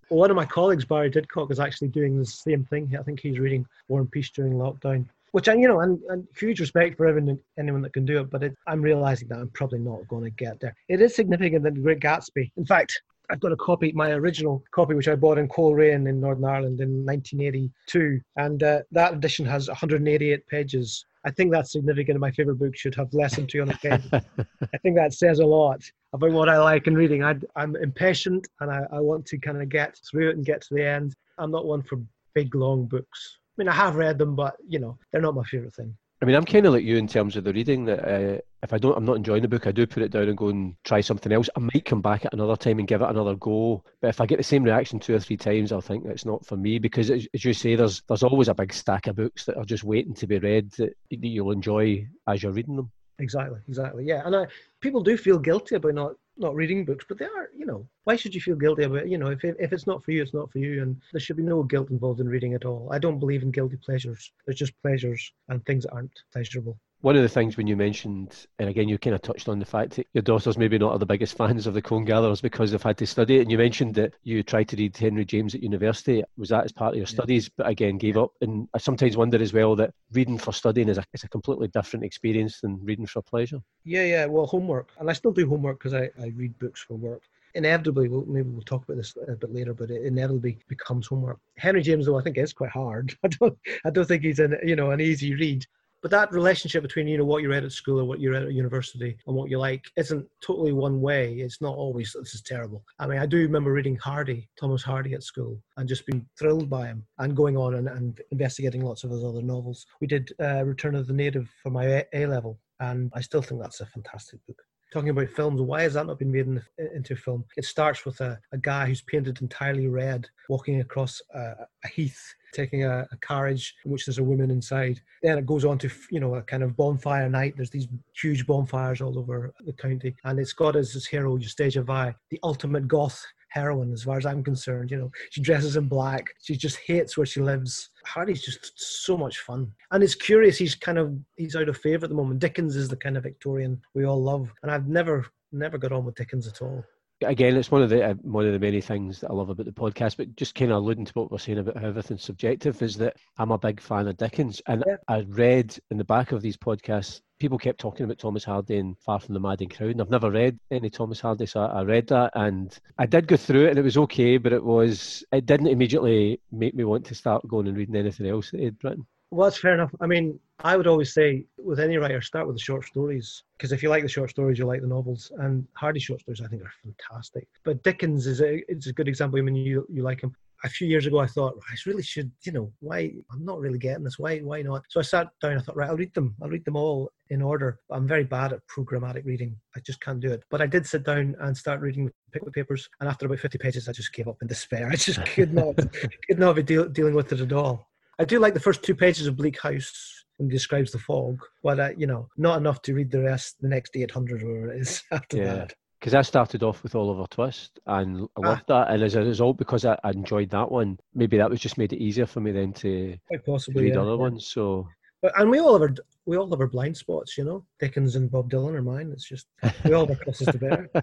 one of my colleagues, Barry Didcock, is actually doing the same thing. I think he's reading War and Peace during lockdown which I, you know, and, and huge respect for everyone, anyone that can do it, but it, I'm realizing that I'm probably not going to get there. It is significant that The Great Gatsby, in fact, I've got a copy, my original copy, which I bought in Coleraine in Northern Ireland in 1982, and uh, that edition has 188 pages. I think that's significant. My favorite book should have less than 200 pages. I think that says a lot about what I like in reading. I, am impatient and I, I want to kind of get through it and get to the end. I'm not one for big, long books mean, I have read them, but you know, they're not my favorite thing. I mean, I'm kind of like you in terms of the reading. That uh, if I don't, I'm not enjoying the book, I do put it down and go and try something else. I might come back at another time and give it another go. But if I get the same reaction two or three times, I'll think it's not for me because, as, you say, there's there's always a big stack of books that are just waiting to be read that, that you'll enjoy as you're reading them. Exactly, exactly. Yeah, and I, people do feel guilty about not not reading books, but they are, you know, why should you feel guilty about? You know, if, if it's not for you, it's not for you. And there should be no guilt involved in reading at all. I don't believe in guilty pleasures. There's just pleasures and things that aren't pleasurable one of the things when you mentioned, and again, you kind of touched on the fact that your daughters maybe not are the biggest fans of the Cone Gatherers because they've had to study it. And you mentioned that you tried to read Henry James at university. Was that as part of your studies, but again, gave up? And I sometimes wonder as well that reading for studying is a, is a completely different experience than reading for pleasure. Yeah, yeah. Well, homework. And I still do homework because I, I read books for work inevitably, we'll, maybe we'll talk about this a bit later, but it inevitably becomes homework. Henry James, though, I think is quite hard. I don't, I don't think he's an, you know, an easy read. But that relationship between you know what you read at school or what you read at university and what you like isn't totally one way. It's not always this is terrible. I mean, I do remember reading Hardy, Thomas Hardy at school, and just being thrilled by him and going on and, and investigating lots of his other novels. We did uh, Return of the Native for my A level, and I still think that's a fantastic book talking about films, why has that not been made in, into film? It starts with a, a guy who's painted entirely red walking across a, a heath taking a, a, carriage in which there's a woman inside. Then it goes on to, you know, a kind of bonfire night. There's these huge bonfires all over the county. And it's got as his hero, Eustacia Vye, the ultimate goth heroine as far as I'm concerned. You know, she dresses in black. She just hates where she lives. Hardy's just so much fun. And it's curious, he's kind of, he's out of favour at the moment. Dickens is the kind of Victorian we all love. And I've never, never got on with Dickens at all again, it's one of the uh, one of the many things that I love about the podcast. But just kind of alluding to what we're saying about how everything's subjective is that I'm a big fan of Dickens, and yeah. I read in the back of these podcasts. People kept talking about Thomas Hardy and Far from the Madding Crowd, and I've never read any Thomas Hardy, so I read that, and I did go through it, and it was okay, but it was it didn't immediately make me want to start going and reading anything else that he'd written. Well, that's fair enough. I mean, I would always say with any writer, start with the short stories because if you like the short stories, you like the novels. And Hardy short stories, I think, are fantastic. But Dickens is a it's a good example. I mean, you you like him. A few years ago, I thought I really should, you know, why I'm not really getting this. Why why not? So I sat down. I thought, right, I'll read them. I'll read them all in order. I'm very bad at programmatic reading. I just can't do it. But I did sit down and start reading Pickwick Papers, and after about 50 pages, I just gave up in despair. I just could not could not be deal, dealing with it at all. I do like the first two pages of Bleak House and describes the fog, but uh, you know, not enough to read the rest, the next 800 or it is after yeah. that. Because I started off with Oliver Twist and I loved ah. that, and as a result, because I, I, enjoyed that one, maybe that was just made it easier for me then to, Quite possibly, read yeah, other ones. So but, and we all have our we all have our blind spots, you know. Dickens and Bob Dylan are mine. It's just we all have our crosses to bear.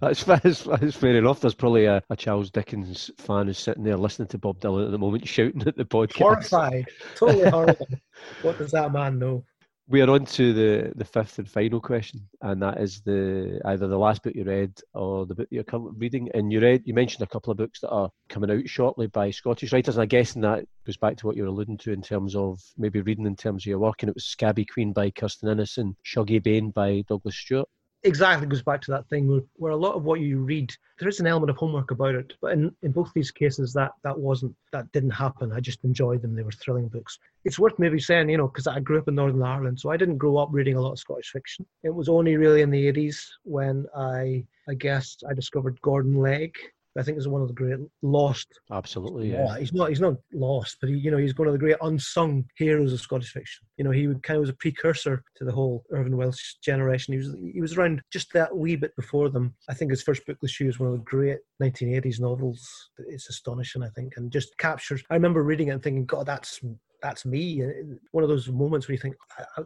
That's, that's, that's fair enough. There's probably a, a, Charles Dickens fan who's sitting there listening to Bob Dylan at the moment, shouting at the podcast. Horrified, totally horrified. what does that man know? We are on to the, the fifth and final question, and that is the either the last book you read or the book you're currently reading. And you read, you mentioned a couple of books that are coming out shortly by Scottish writers, and I guess and that goes back to what you were alluding to in terms of maybe reading in terms of your work. And it was Scabby Queen by Kirstin Innes and Shuggie Bain by Douglas Stuart exactly goes back to that thing where, where a lot of what you read there is an element of homework about it but in, in both these cases that that wasn't that didn't happen. I just enjoyed them. They were thrilling books. It's worth maybe saying you know because i grew up in northern ireland so i didn't grow up reading a lot of scottish fiction. It was only really in the 80s when i i guess i discovered gordon legge I think is one of the great lost. Absolutely, yeah. He's not. He's not lost, but he, you know, he's one of the great unsung heroes of Scottish fiction. You know, he kind of was a precursor to the whole Irvine Welsh generation. He was he was around just that wee bit before them. I think his first book, The Shoe, is one of the great 1980s novels. It's astonishing, I think, and just captures. I remember reading it and thinking, God, that's that's me. One of those moments where you think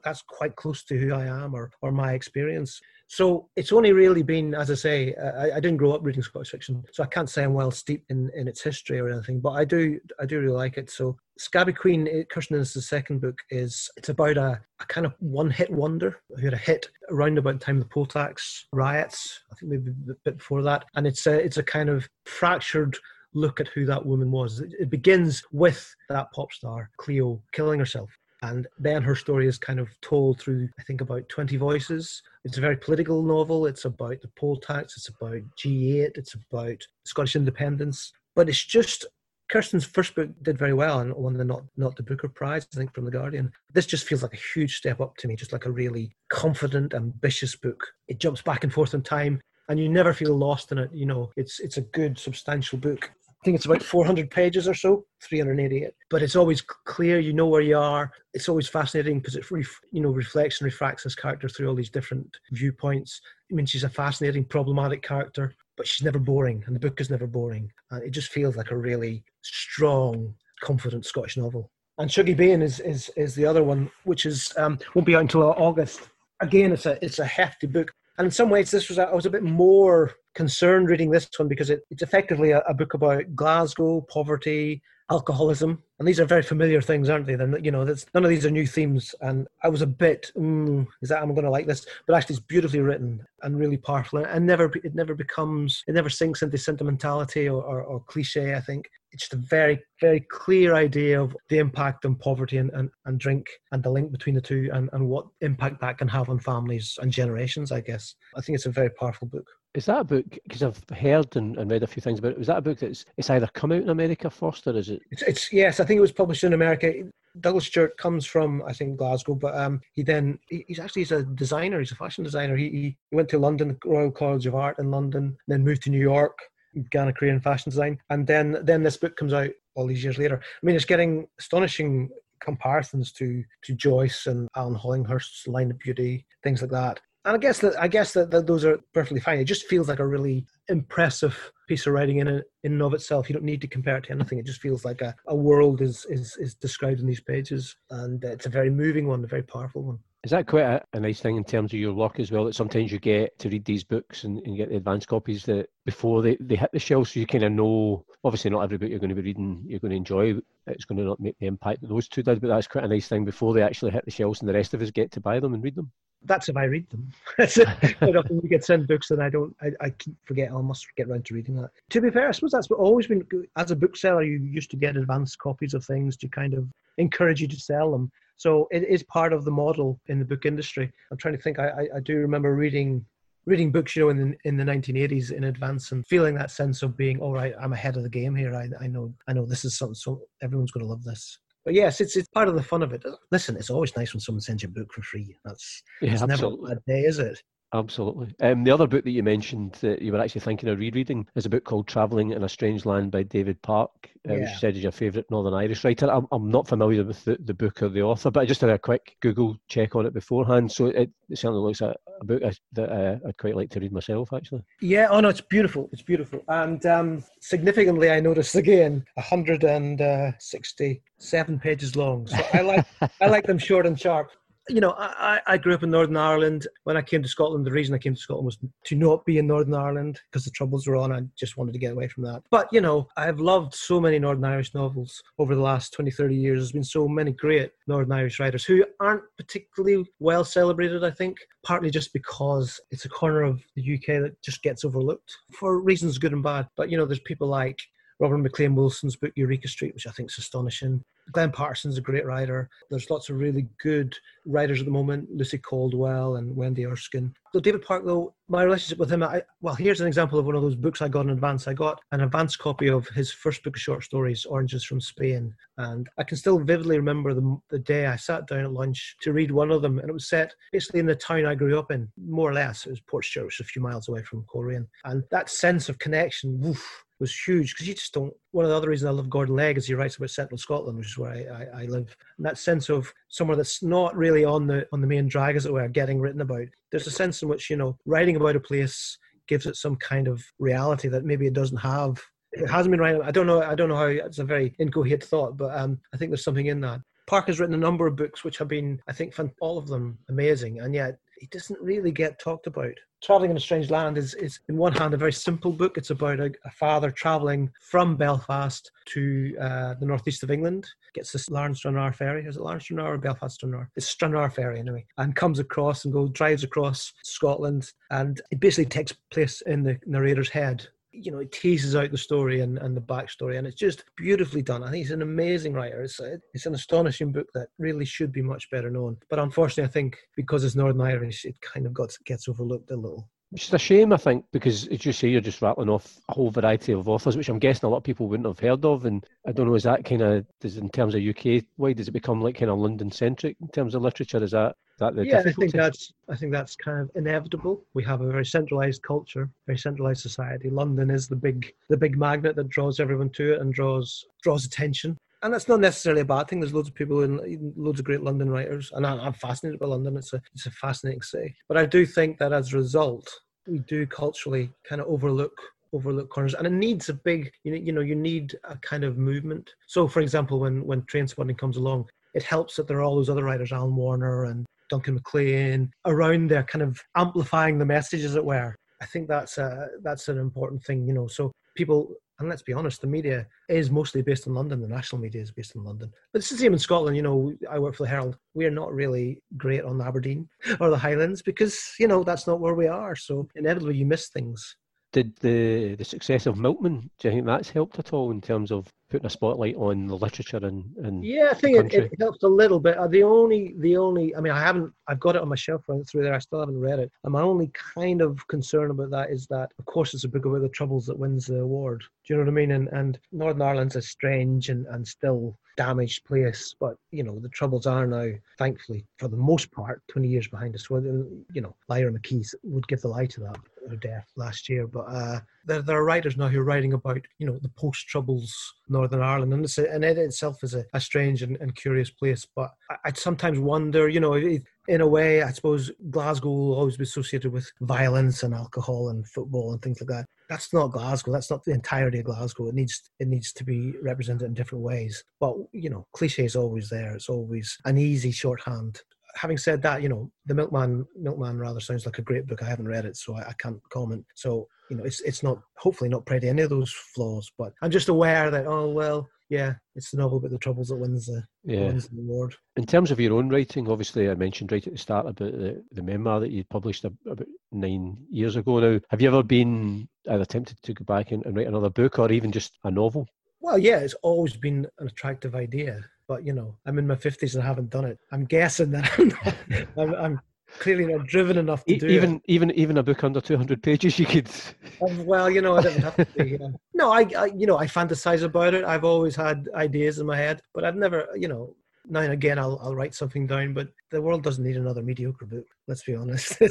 that's quite close to who I am or or my experience. So it's only really been, as I say, uh, I, I, didn't grow up reading Scottish fiction, so I can't say I'm well steeped in, in its history or anything. But I do, I do really like it. So Scabby Queen, eh, Kirstin Innes' second book is it's about a, a kind of one-hit wonder who had a hit around about the time of the poll tax riots. I think maybe a bit before that, and it's a it's a kind of fractured look at who that woman was. It, it begins with that pop star Cleo killing herself and then her story is kind of told through, I think, about 20 voices. It's a very political novel. It's about the poll tax. It's about G8. It's about Scottish independence. But it's just Kirstin's first book did very well and won the not not the Booker Prize, I think, from the Guardian. This just feels like a huge step up to me, just like a really confident, ambitious book. It jumps back and forth in time, and you never feel lost in it. You know, it's it's a good, substantial book think it's about 400 pages or so, 388. But it's always clear, you know where you are. It's always fascinating because it you know reflects and refracts this character through all these different viewpoints. I mean, she's a fascinating, problematic character, but she's never boring, and the book is never boring. And it just feels like a really strong, confident Scottish novel. And Shuggie Bain is, is is the other one, which is um, won't be out until August. Again, it's a it's a hefty book. And in some ways, this was I was a bit more concerned reading this one because it, it's effectively a, a, book about Glasgow, poverty, alcoholism, and these are very familiar things, aren't they? They're, you know, none of these are new themes. And I was a bit, mm, is that I'm going to like this? But actually, it's beautifully written and really powerful, and never it never becomes it never sinks into sentimentality or, or, or cliche. I think it's just a very very clear idea of the impact on poverty and, and, and drink and the link between the two and, and what impact that can have on families and generations. I guess I think it's a very powerful book. Is that a book? Because I've heard and, and, read a few things about it. Was that a book that's it's either come out in America first, or is it? It's, it's yes, I think it was published in America. Douglas Stuart comes from I think Glasgow, but um, he then he, he's actually he's a designer. He's a fashion designer. He, he went to London Royal College of Art in London, then moved to New York, began a career in fashion design, and then then this book comes out all these years later. I mean, it's getting astonishing comparisons to to Joyce and Alan Hollinghurst's Line of Beauty, things like that and I guess that I guess that, that those are perfectly fine. It just feels like a really impressive piece of writing in, in and of itself. You don't need to compare it to anything. It just feels like a, a world is, is is described in these pages, and uh, it's a very moving one, a very powerful one. Is that quite a, a, nice thing in terms of your work as well? That sometimes you get to read these books and, and get the advanced copies that before they, they hit the shelves, so you kind of know. Obviously, not every book you're going to be reading you're going to enjoy. It's going to not make the impact that those two did, but that's quite a nice thing before they actually hit the shelves and the rest of us get to buy them and read them. That's if I read them. Quite often we get sent books and I don't, I, I keep forget, I must get around to reading that. To be fair, I suppose that's always been, as a bookseller, you used to get advanced copies of things to kind of encourage you to sell them. So it is part of the model in the book industry. I'm trying to think. I, I, I do remember reading reading books, you know, in the, in the 1980s in advance and feeling that sense of being, all right, I'm ahead of the game here. I, I know, I know this is something, so everyone's going to love this. But yes, it's it's part of the fun of it. Listen, it's always nice when someone sends you a book for free. That's yeah, it's absolutely. never a day, is it? Absolutely. Um, the other book that you mentioned that you were actually thinking of rereading is a book called Travelling in a Strange Land by David Park, uh, yeah. which you said is your favourite Northern Irish writer. I'm, I'm not familiar with the, the book or the author, but I just did a quick Google check on it beforehand. So it, it certainly looks like a book I, that uh, I'd quite like to read myself, actually. Yeah, oh no, it's beautiful. It's beautiful. And um, significantly, I noticed again 167 pages long. So I like, I like them short and sharp you know, I, I grew up in Northern Ireland. When I came to Scotland, the reason I came to Scotland was to not be in Northern Ireland because the Troubles were on. I just wanted to get away from that. But, you know, I've loved so many Northern Irish novels over the last 20, 30 years. There's been so many great Northern Irish writers who aren't particularly well celebrated, I think, partly just because it's a corner of the UK that just gets overlooked for reasons good and bad. But, you know, there's people like Robert McLiam Wilson's book Eureka Street, which I think is astonishing. Glenn Patterson's a great writer. There's lots of really good writers at the moment, Lucy Caldwell and Wendy Erskine. So David Park, though, my relationship with him, I, well, here's an example of one of those books I got in advance. I got an advance copy of his first book of short stories, Oranges from Spain. And I can still vividly remember the, the day I sat down at lunch to read one of them. And it was set basically in the town I grew up in, more or less. It was is a few miles away from Coleraine. And that sense of connection, woof, was huge because you just don't. One of the other reasons I love Gordon Legge is he writes about central Scotland, which is where I, I, I, live. And that sense of somewhere that's not really on the on the main drag, as it were, getting written about. There's a sense in which you know writing about a place gives it some kind of reality that maybe it doesn't have. It hasn't been writing. I don't know. I don't know how. It's a very incoherent thought, but um, I think there's something in that. Park has written a number of books which have been, I think, all of them amazing, and yet he doesn't really get talked about. Traveling in a Strange Land is, is in one hand, a very simple book. It's about a, a father traveling from Belfast to uh, the northeast of England, gets this Larne ferry. Is it Larne or Belfast Stranraer? It's Stranraer ferry anyway, and comes across and goes, drives across Scotland. And it basically takes place in the narrator's head you know, it teases out the story and, and the backstory, and it's just beautifully done. I think he's an amazing writer. It's a, it's an astonishing book that really should be much better known. But unfortunately, I think because it's Northern Irish, it kind of got gets overlooked a little. Which is a shame, I think, because as you say, you're just rattling off a whole variety of authors, which I'm guessing a lot of people wouldn't have heard of. And I don't know, is that kind of, does in terms of UK, why does it become like kind of London centric in terms of literature? Is that that the yeah, I think that's I think that's kind of inevitable. We have a very centralized culture, very centralized society. London is the big the big magnet that draws everyone to it and draws draws attention. And that's not necessarily a bad thing. There's loads of people and loads of great London writers, and I'm fascinated by London. It's a it's a fascinating city. But I do think that as a result, we do culturally kind of overlook overlook corners and it needs a big you know, you know you need a kind of movement so for example when when Trainspotting comes along it helps that there are all those other writers alan warner and Duncan McLean around there, kind of amplifying the message, as it were. I think that's a, that's an important thing, you know. So people, and let's be honest, the media is mostly based in London. The national media is based in London. But it's the same in Scotland. You know, I work for the Herald. We are not really great on Aberdeen or the Highlands because you know that's not where we are. So inevitably, you miss things did the the success of Milkman? Do you think that's helped at all in terms of putting a spotlight on the literature and, and yeah, I think it, it, helps a little bit. Uh, the only the only I mean I haven't I've got it on my shelf right through there. I still haven't read it. And my only kind of concern about that is that of course it's a book about the troubles that wins the award. Do you know what I mean? And and Northern Ireland's a strange and, and still damaged place. But you know the troubles are now, thankfully, for the most part, 20 years behind us. Well, you know, Lyra McKee would give the lie to that her death last year. But uh, there, there are writers now who are writing about you know the post troubles Northern Ireland, and, it's a, and it itself is a, a strange and, and, curious place. But I, would sometimes wonder, you know, in a way, I suppose Glasgow will always be associated with violence and alcohol and football and things like that. That's not Glasgow. That's not the entirety of Glasgow. It needs it needs to be represented in different ways. But you know, cliche is always there. It's always an easy shorthand having said that, you know, the Milkman Milkman rather sounds like a great book. I haven't read it, so I, I, can't comment. So you know, it's it's not hopefully not prey to any of those flaws. But I'm just aware that oh well, yeah, it's the novel about the troubles that wins the, Yeah. wins the award. In terms of your own writing, obviously, I mentioned right at the start about the, the memoir that you published about nine years ago now. Have you ever been either tempted to go back and, and write another book or even just a novel? Well, yeah, it's always been an attractive idea, but you know, I'm in my fifties and I haven't done it. I'm guessing that I'm, not, I'm, I'm clearly not driven enough to do even even even a book under 200 pages, you could. Um, Well, you know, i don't have to be. yeah. No, I, I, you know, I fantasize about it. I've always had ideas in my head, but I've never, you know, now and again I'll, I'll write something down. But the world doesn't need another mediocre book. Let's be honest.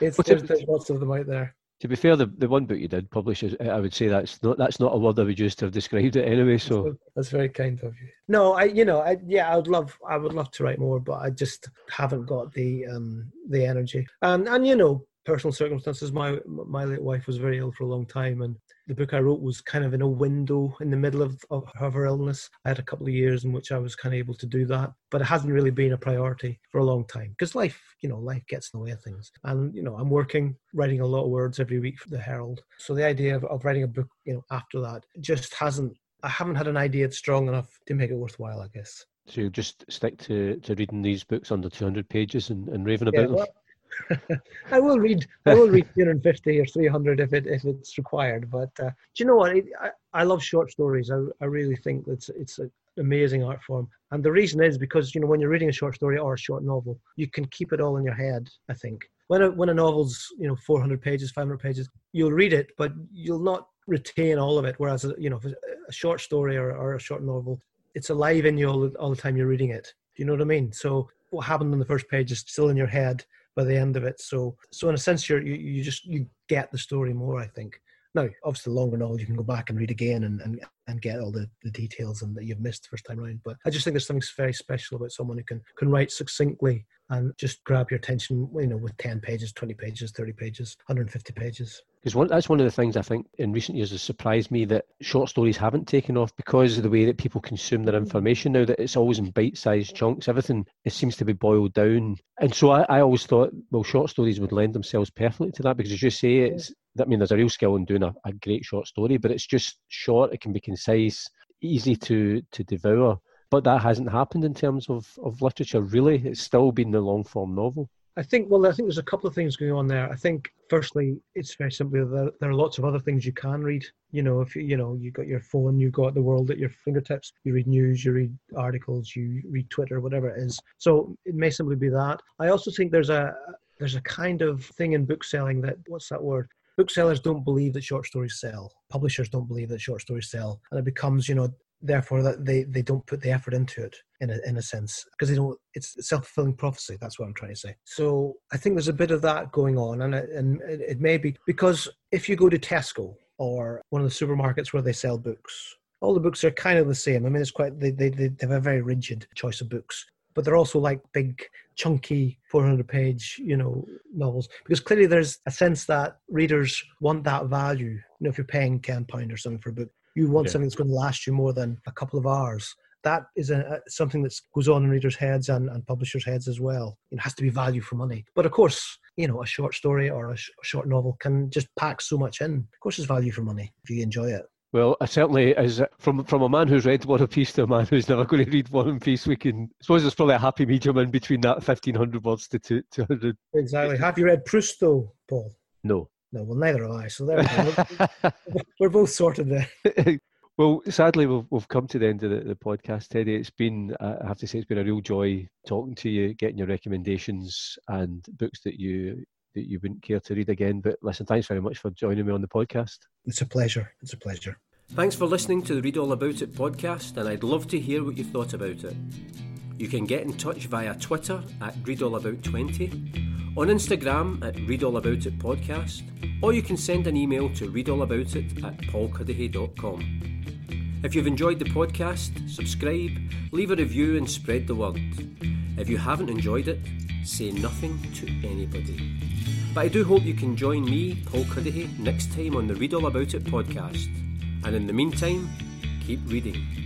It's, it's there's, there's lots of them out there. To be fair, the, the one book you did publish, is, I would say that's not that's not a word I would use to have described it anyway. So that's very kind of you. No, I, you know, I, yeah, I would love, I would love to write more, but I just haven't got the, um, the energy. And and you know, personal circumstances. My my late wife was very ill for a long time, and the book I wrote was kind of in a window in the middle of, of her illness. I had a couple of years in which I was kind of able to do that, but it hasn't really been a priority for a long time because life, you know, life gets in the way of things. And you know, I'm working, writing a lot of words every week for the Herald. So the idea of, of writing a book, you know, after that just hasn't. I haven't had an idea strong enough to make it worthwhile. I guess. so you just stick to, to reading these books under 200 pages and, and raving about them. I will read. I will read 250 or 300 if it if it's required. But uh, do you know what? I, I love short stories. I, I really think that's it's an amazing art form. And the reason is because you know when you're reading a short story or a short novel, you can keep it all in your head. I think when a when a novel's you know 400 pages, 500 pages, you'll read it, but you'll not retain all of it. Whereas you know a short story or, or a short novel, it's alive in you all all the time you're reading it. Do you know what I mean? So what happened on the first page is still in your head by the end of it. So so in a sense you, you just you get the story more, I think. Now, obviously the longer novel you can go back and read again and, and, and get all the, the details and that you've missed the first time around. But I just think there's something very special about someone who can can write succinctly and just grab your attention, you know, with 10 pages, 20 pages, 30 pages, 150 pages. Because one, that's one of the things I think in recent years has surprised me that short stories haven't taken off because of the way that people consume their mm. information now, that it's always in bite sized chunks. Everything it seems to be boiled down. And so I, I always thought, well, short stories would lend themselves perfectly to that because as you say, it's, I mean, there's a real skill in doing a, a great short story, but it's just short, it can be concise, easy to, to devour. But that hasn't happened in terms of, of literature, really. It's still been the long form novel. I think, well, I think there's a couple of things going on there. I think, firstly, it's very simply that there are lots of other things you can read. You know, if you, you know, you've got your phone, you've got the world at your fingertips. You read news, you read articles, you read Twitter, whatever it is. So it may simply be that. I also think there's a there's a kind of thing in book selling that what's that word? Booksellers don't believe that short stories sell. Publishers don't believe that short stories sell, and it becomes, you know, therefore that they, they don't put the effort into it in a, in a sense because they don't it's self-fulfilling prophecy that's what i'm trying to say. So i think there's a bit of that going on and it, and it, may be because if you go to tesco or one of the supermarkets where they sell books all the books are kind of the same. I mean it's quite they, they, they have a very rigid choice of books but they're also like big chunky 400 page you know novels because clearly there's a sense that readers want that value you know if you're paying 10 pound or something for a book you want Yeah. something that's going to last you more than a couple of hours that is a, a- something that goes on in readers' heads and, and publishers' heads as well. It has to be value for money. But of course, you know, a short story or a, sh- short novel can just pack so much in. Of course, it's value for money if you enjoy it. Well, I certainly, as from from a man who's read War and Peace to a man who's never going to read One Piece. We can I suppose there's probably a happy medium in between that fifteen hundred words to two hundred. Exactly. Have you read Proust, though, Paul? No. No, well, neither have I. So there we go. We're- We're both sorted there. well, sadly, we've we've come to the end of the, the podcast, Teddy. It's been, uh, I have to say, it's been a real joy talking to you, getting your recommendations and books that you that you wouldn't care to read again. But listen, thanks very much for joining me on the podcast. It's a pleasure. It's a pleasure. Thanks for listening to the Read All About It podcast, and I'd love to hear what you thought about it. You can get in touch via Twitter at ReadAllAbout20, on Instagram at ReadAllAboutIt podcast, or you can send an email to readallaboutit at paulcuddihy.com. If you've enjoyed the podcast, subscribe, leave a review, and spread the word. If you haven't enjoyed it, say nothing to anybody. But I do hope you can join me, Paul Cuddihy, next time on the Read All About It podcast. And in the meantime, keep reading.